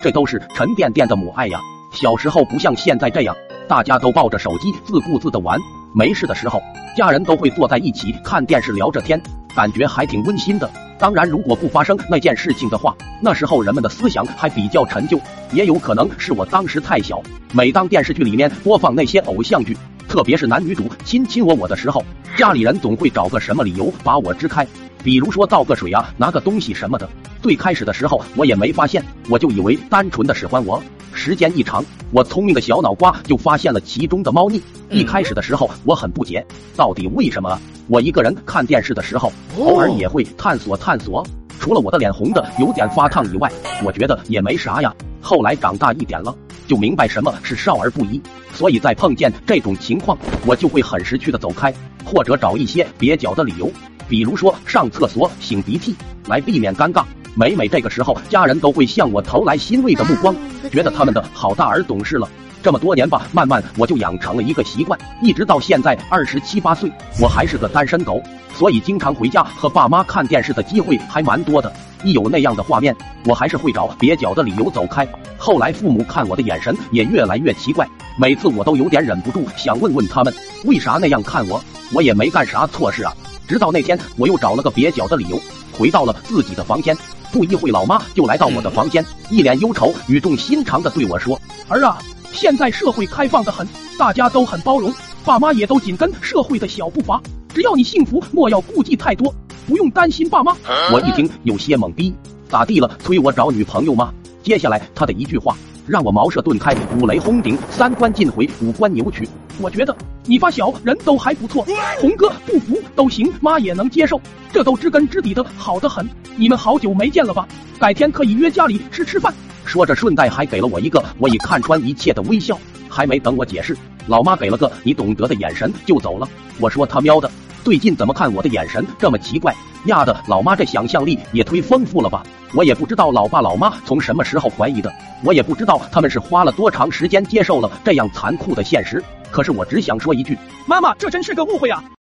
这都是沉甸甸的母爱呀。小时候不像现在这样，大家都抱着手机自顾自的玩，没事的时候，家人都会坐在一起看电视聊着天，感觉还挺温馨的。当然，如果不发生那件事情的话，那时候人们的思想还比较陈旧，也有可能是我当时太小。每当电视剧里面播放那些偶像剧，特别是男女主亲亲我我的时候，家里人总会找个什么理由把我支开，比如说倒个水啊，拿个东西什么的。最开始的时候我也没发现，我就以为单纯的使唤我。时间一长，我聪明的小脑瓜就发现了其中的猫腻。一开始的时候我很不解，到底为什么我一个人看电视的时候，偶尔也会探索探索。除了我的脸红的有点发烫以外，我觉得也没啥呀。后来长大一点了，就明白什么是少儿不宜。所以在碰见这种情况，我就会很识趣的走开，或者找一些蹩脚的理由，比如说上厕所擤鼻涕，来避免尴尬。每每这个时候，家人都会向我投来欣慰的目光，觉得他们的好大儿懂事了。这么多年吧，慢慢我就养成了一个习惯，一直到现在二十七八岁，我还是个单身狗，所以经常回家和爸妈看电视的机会还蛮多的。一有那样的画面，我还是会找蹩脚的理由走开。后来父母看我的眼神也越来越奇怪，每次我都有点忍不住想问问他们，为啥那样看我？我也没干啥错事啊。直到那天，我又找了个蹩脚的理由，回到了自己的房间。不一会，老妈就来到我的房间，一脸忧愁、语重心长的对我说：“儿啊，现在社会开放的很，大家都很包容，爸妈也都紧跟社会的小步伐。只要你幸福，莫要顾忌太多，不用担心爸妈。”我一听有些懵逼，咋地了？催我找女朋友吗？接下来他的一句话。让我茅塞顿开，五雷轰顶，三观尽毁，五官扭曲。我觉得你发小人都还不错，红哥不服都行，妈也能接受，这都知根知底的好的很。你们好久没见了吧？改天可以约家里吃吃饭。说着顺带还给了我一个我已看穿一切的微笑。还没等我解释，老妈给了个你懂得的眼神就走了。我说他喵的，最近怎么看我的眼神这么奇怪？呀的，老妈这想象力也忒丰富了吧？我也不知道老爸老妈从什么时候怀疑的，我也不知道他们是花了多长时间接受了这样残酷的现实。可是我只想说一句，妈妈，这真是个误会啊！